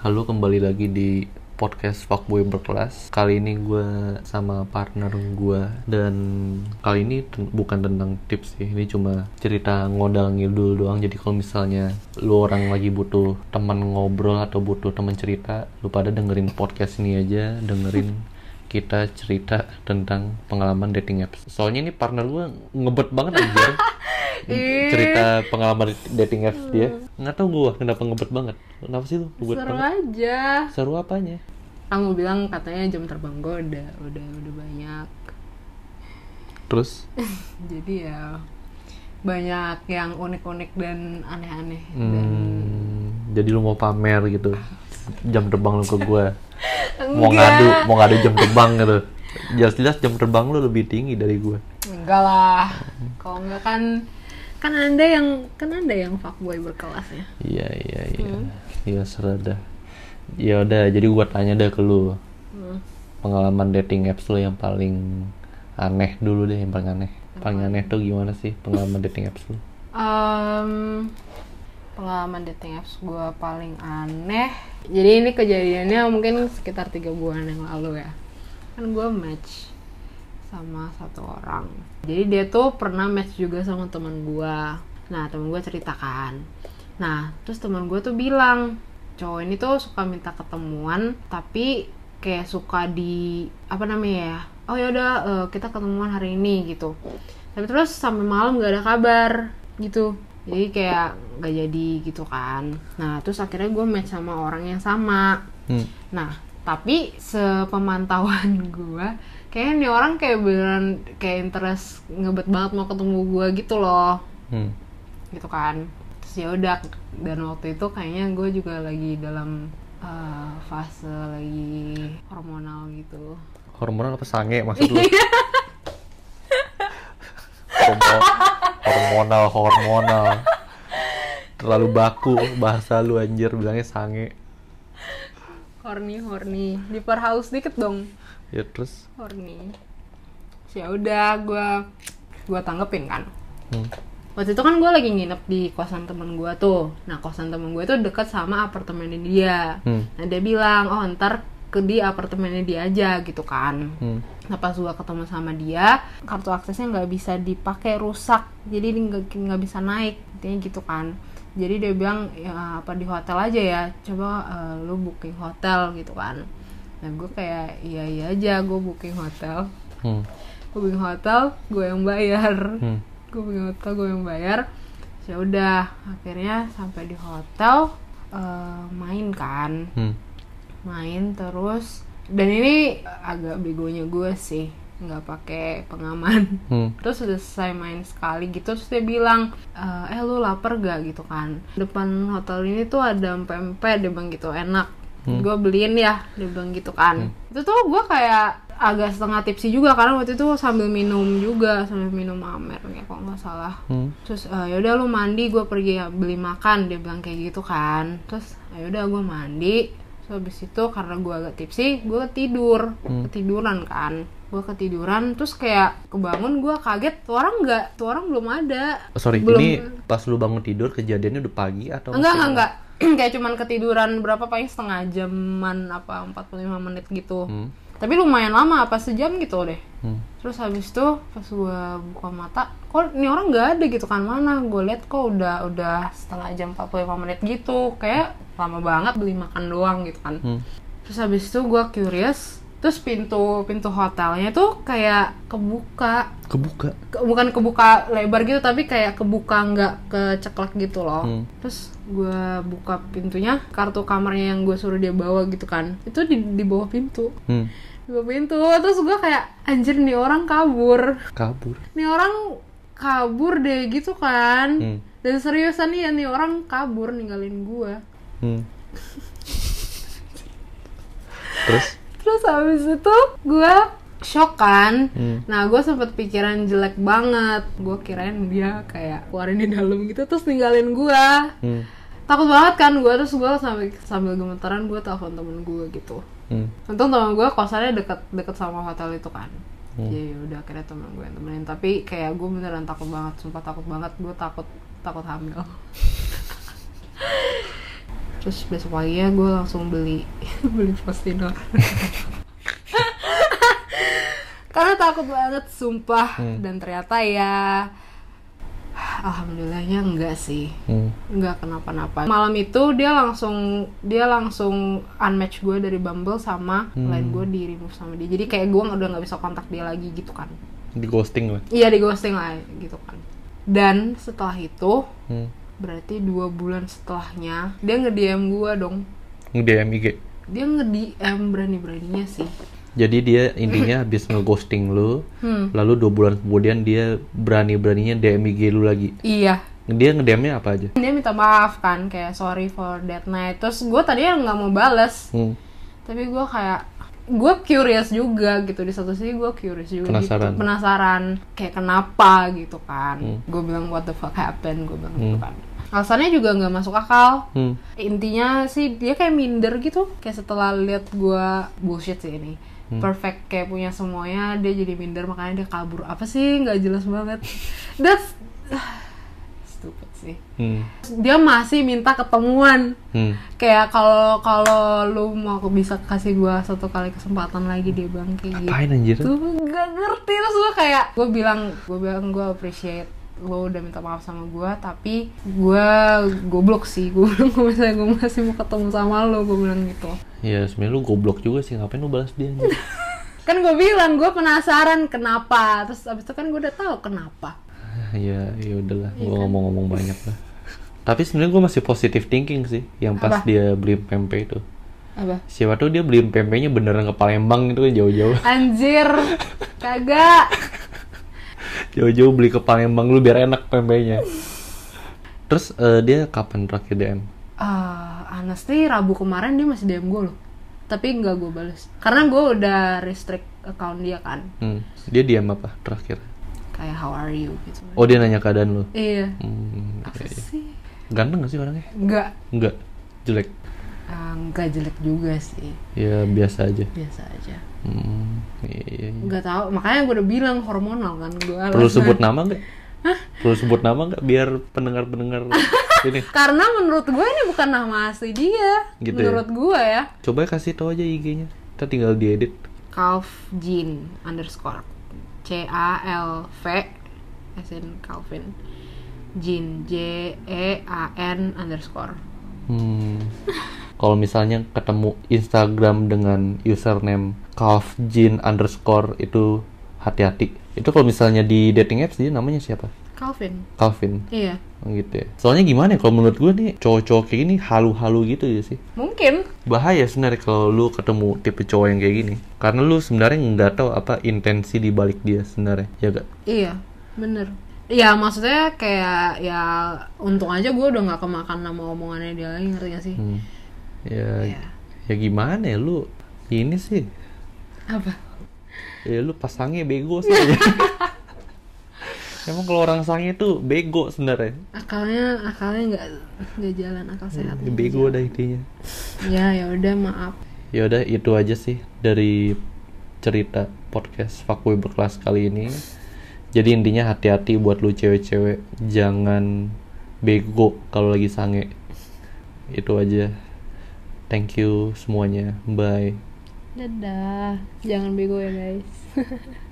Halo kembali lagi di podcast Fuckboy Berkelas. Kali ini gue sama partner gue Dan kali ini ten- bukan tentang tips sih Ini cuma cerita ngodal ngidul doang. Jadi kalau misalnya lu orang lagi butuh teman ngobrol atau butuh teman cerita Lu pada dengerin podcast ini aja Dengerin kita cerita tentang pengalaman dating apps. Soalnya ini partner gue ngebet banget aja cerita pengalaman dating apps dia. Nggak tahu gue kenapa ngebet banget. Kenapa sih lu ngebet Seru banget? aja. seru apanya? Kamu bilang katanya jam terbang gue udah udah udah banyak. terus? Jadi ya banyak yang unik-unik dan aneh-aneh. Dan hmm, jadi lu mau pamer gitu jam terbang lu ke gue mau ngadu mau ngadu jam terbang gitu. Jelas-jelas jam terbang lu lebih tinggi dari gue enggak lah. Kalau enggak kan kan anda yang kan anda yang fuckboy berkelas ya. iya iya iya iya serada ya udah jadi gua tanya deh ke lu Hmm. pengalaman dating apps lu yang paling aneh dulu deh yang paling aneh paling aneh tuh gimana sih pengalaman dating apps lu Em, pengalaman dating apps gue paling aneh. Jadi ini kejadiannya mungkin sekitar tiga bulan yang lalu ya. Kan gue match sama satu orang. Jadi dia tuh pernah match juga sama teman gue. Nah teman gue ceritakan. Nah terus teman gue tuh bilang cowok ini tuh suka minta ketemuan tapi kayak suka di apa namanya ya? Oh yaudah eh, kita ketemuan hari ini gitu. Tapi terus sampai malam gak ada kabar gitu. Jadi kayak gak jadi gitu kan. Nah terus akhirnya gue match sama orang yang sama. hmm. Nah, tapi sepemantauan gue, kayaknya nih orang kayak beneran kayak interest ngebet banget mau ketemu gue gitu loh, Hmm. gitu kan. Terus ya udah dan waktu itu kayaknya gue juga lagi dalam eh, fase lagi hormonal gitu. hormonal apa sange maksud lu Hormo- hormonal hormonal terlalu baku bahasa lu anjir bilangnya sange Horny horny, diperhaus dikit dong, ya terus horny. Ya udah gue gue tanggepin kan. hmm. Waktu itu kan gue lagi nginep di kosan temen gue tuh. Nah kosan temen gue tuh deket sama apartemennya dia. Hmm. Nah dia bilang, oh ntar ke di apartemennya dia aja gitu kan. Hmm. Nah pas gue ketemu sama dia, kartu aksesnya nggak bisa dipakai rusak, jadi nggak nggak bisa naik, intinya gitu kan. Jadi dia bilang ya apa di hotel aja ya, coba eh, lu booking hotel gitu kan. Nah gue kayak iya iya aja, gue booking hotel, Hmm. gue booking hotel, gue yang bayar Hmm. gue punya hotel gue yang bayar ya udah akhirnya sampai di hotel eh, main kan Hmm. main terus dan ini agak begonya gue sih nggak pakai pengaman Hmm. terus udah selesai main sekali gitu terus dia bilang eh eh, lu lapar gak gitu kan depan hotel ini tuh ada pempek dia bilang gitu enak gue beliin ya dia bilang gitu kan. Itu tuh gue kayak agak setengah tipsi juga karena waktu itu sambil minum juga sambil minum amer kayak kok nggak salah. Hmm. terus eh, yaudah lu mandi gue pergi ya, beli makan dia bilang kayak gitu kan. Terus "Ah, yaudah gue mandi. Terus habis itu karena gue agak tipsi gue tidur. Ketiduran kan. Gue ketiduran terus kayak kebangun gue kaget tuh orang nggak tuh orang belum ada. Oh, sorry Belum- ini pas lu bangun tidur kejadiannya udah pagi atau enggak enggak. enggak kayak cuman ketiduran berapa paling setengah jaman apa 45 menit gitu Hmm. tapi lumayan lama apa sejam gitu deh Hmm. Terus habis itu pas gue buka mata, kok ini orang nggak ada gitu kan mana? Gue lihat kok udah udah setengah jam 45 menit gitu, kayak lama banget beli makan doang gitu kan. Hmm. Terus habis itu gue curious, terus pintu pintu hotelnya tuh kayak kebuka, kebuka Ke- bukan kebuka lebar gitu tapi kayak kebuka nggak keceklek gitu loh. Hmm. Terus gue buka pintunya, kartu kamarnya yang gue suruh dia bawa gitu kan, itu di di bawah pintu hmm. di bawah pintu terus gue kayak anjir nih orang kabur kabur nih orang kabur deh gitu kan Hmm. dan seriusan nih ya nih orang kabur ninggalin gue Hmm. terus terus habis itu gue shock kan Hmm. nah gue sempet pikiran jelek banget gue kirain dia kayak keluarin di dalam gitu terus ninggalin gue Hmm. takut banget kan gue terus gue sambil sambil gemetaran gue telepon temen gue gitu Hmm. untung temen gue kosannya deket deket sama hotel itu kan Hmm. jadi udah akhirnya temen gue yang temenin tapi kayak gue beneran takut banget sumpah takut banget gue takut takut hamil terus besok paginya gue langsung beli beli postinor karena takut banget sumpah Hmm. dan ternyata ya alhamdulillahnya enggak sih Hmm. nggak kenapa-napa malam itu dia langsung dia langsung unmatch gue dari Bumble sama Hmm. line gue di remove sama dia jadi kayak gue udah nggak bisa kontak dia lagi gitu kan Di ghosting lah. iya di ghosting lah gitu kan dan setelah itu Hmm. Berarti dua bulan setelahnya dia nge DM gue dong Nge-DM IG. dia nge DM berani beraninya sih Jadi dia intinya habis ngeghosting lu, hmm lalu dua bulan kemudian dia berani-beraninya DM IG lu lagi. iya Dia nge-DM-nya apa aja? dia minta maaf kan kayak sorry for that night terus gue tadinya nggak mau bales Hmm. tapi gue kayak gue curious juga gitu di satu sisi gue curious juga Penasaran. gitu penasaran kayak kenapa gitu kan Hmm. gue bilang what the fuck happened gue bilang Hmm. gitu kan alasannya juga nggak masuk akal Hmm. intinya sih dia kayak minder gitu kayak setelah lihat gue bullshit sih ini Hmm. perfect kayak punya semuanya dia jadi minder makanya dia kabur apa sih nggak jelas banget that's stupid sih Hmm. dia masih minta ketemuan Hmm. kayak kalau kalau lu mau bisa kasih gua satu kali kesempatan lagi dia bilang kayak gitu Apain anjir? tuh gak ngerti terus gua kayak gue bilang gue bilang gue appreciate lo udah minta maaf sama gua tapi gua goblok sih gue bilang kalau misalnya gue masih mau ketemu sama lo gue bilang gitu Ya sebenarnya lu goblok juga sih ngapain lu balas dia kan gue bilang gue penasaran kenapa terus abis itu kan gue udah tahu kenapa ya ya udahlah Iya gua kan? ngomong-ngomong banyak lah. Tapi sebenarnya gue masih positive thinking sih yang pas Apa? dia beli pempek itu. apa Siapa tuh dia beli pempeknya beneran ke Palembang kan jauh-jauh. anjir kagak Jauh-jauh beli ke Palembang lu biar enak pempeknya. Terus eh, dia kapan terakhir DM? Ah, honestly Rabu kemarin dia masih DM gue loh tapi nggak gue bales karena gue udah restrict account dia kan Hmm. Dia DM apa terakhir? kayak how are you gitu Oh dia nanya keadaan lu. iya Hmm, apa iya, iya. sih Ganteng gak sih orangnya? nggak Enggak. Jelek. Ah, nggak jelek juga sih Ya biasa aja. biasa aja Hmm, iya, iya, iya. nggak tahu makanya gue udah bilang hormonal kan gue Perlu sebut nama nggak? Perlu sebut nama nggak biar pendengar-pendengar ini karena menurut gue ini bukan nama asli dia Gitu ya? menurut gue ya coba kasih tahu aja IG-nya. Kita tinggal diedit. Calf Jean underscore C A L V as in Calvin Jean J E A N underscore Hmm. Kalau misalnya ketemu Instagram dengan username calfjin underscore itu hati-hati. Itu kalau misalnya di dating apps dia namanya siapa? Calvin Calvin. iya Oh, gitu ya. Soalnya gimana ya kalau menurut gue nih cowok-cowok kayak gini halu-halu gitu ya sih. mungkin Bahaya sebenarnya kalau lu ketemu tipe cowok yang kayak gini. Karena lu sebenarnya nggak tahu apa intensi di balik dia sebenarnya. Ya gak? iya bener Iya maksudnya kayak ya untung aja gue udah nggak kemakan nama omongannya dia lagi ngerti gak sih Hmm. Ya, Iya. ya gimana ya lu ini sih. apa Ya lu pasangnya bego sih. Emang kalau orang sange tuh bego sebenarnya. akalnya akalnya nggak nggak jalan akal sehat Ya, bego dah intinya. ya ya udah maaf Ya udah itu aja sih dari cerita podcast Fuckboy berkelas kali ini. Jadi intinya hati-hati buat lu cewek-cewek, jangan bego kalau lagi sange. Itu aja. Thank you semuanya. Bye. dadah jangan bego ya guys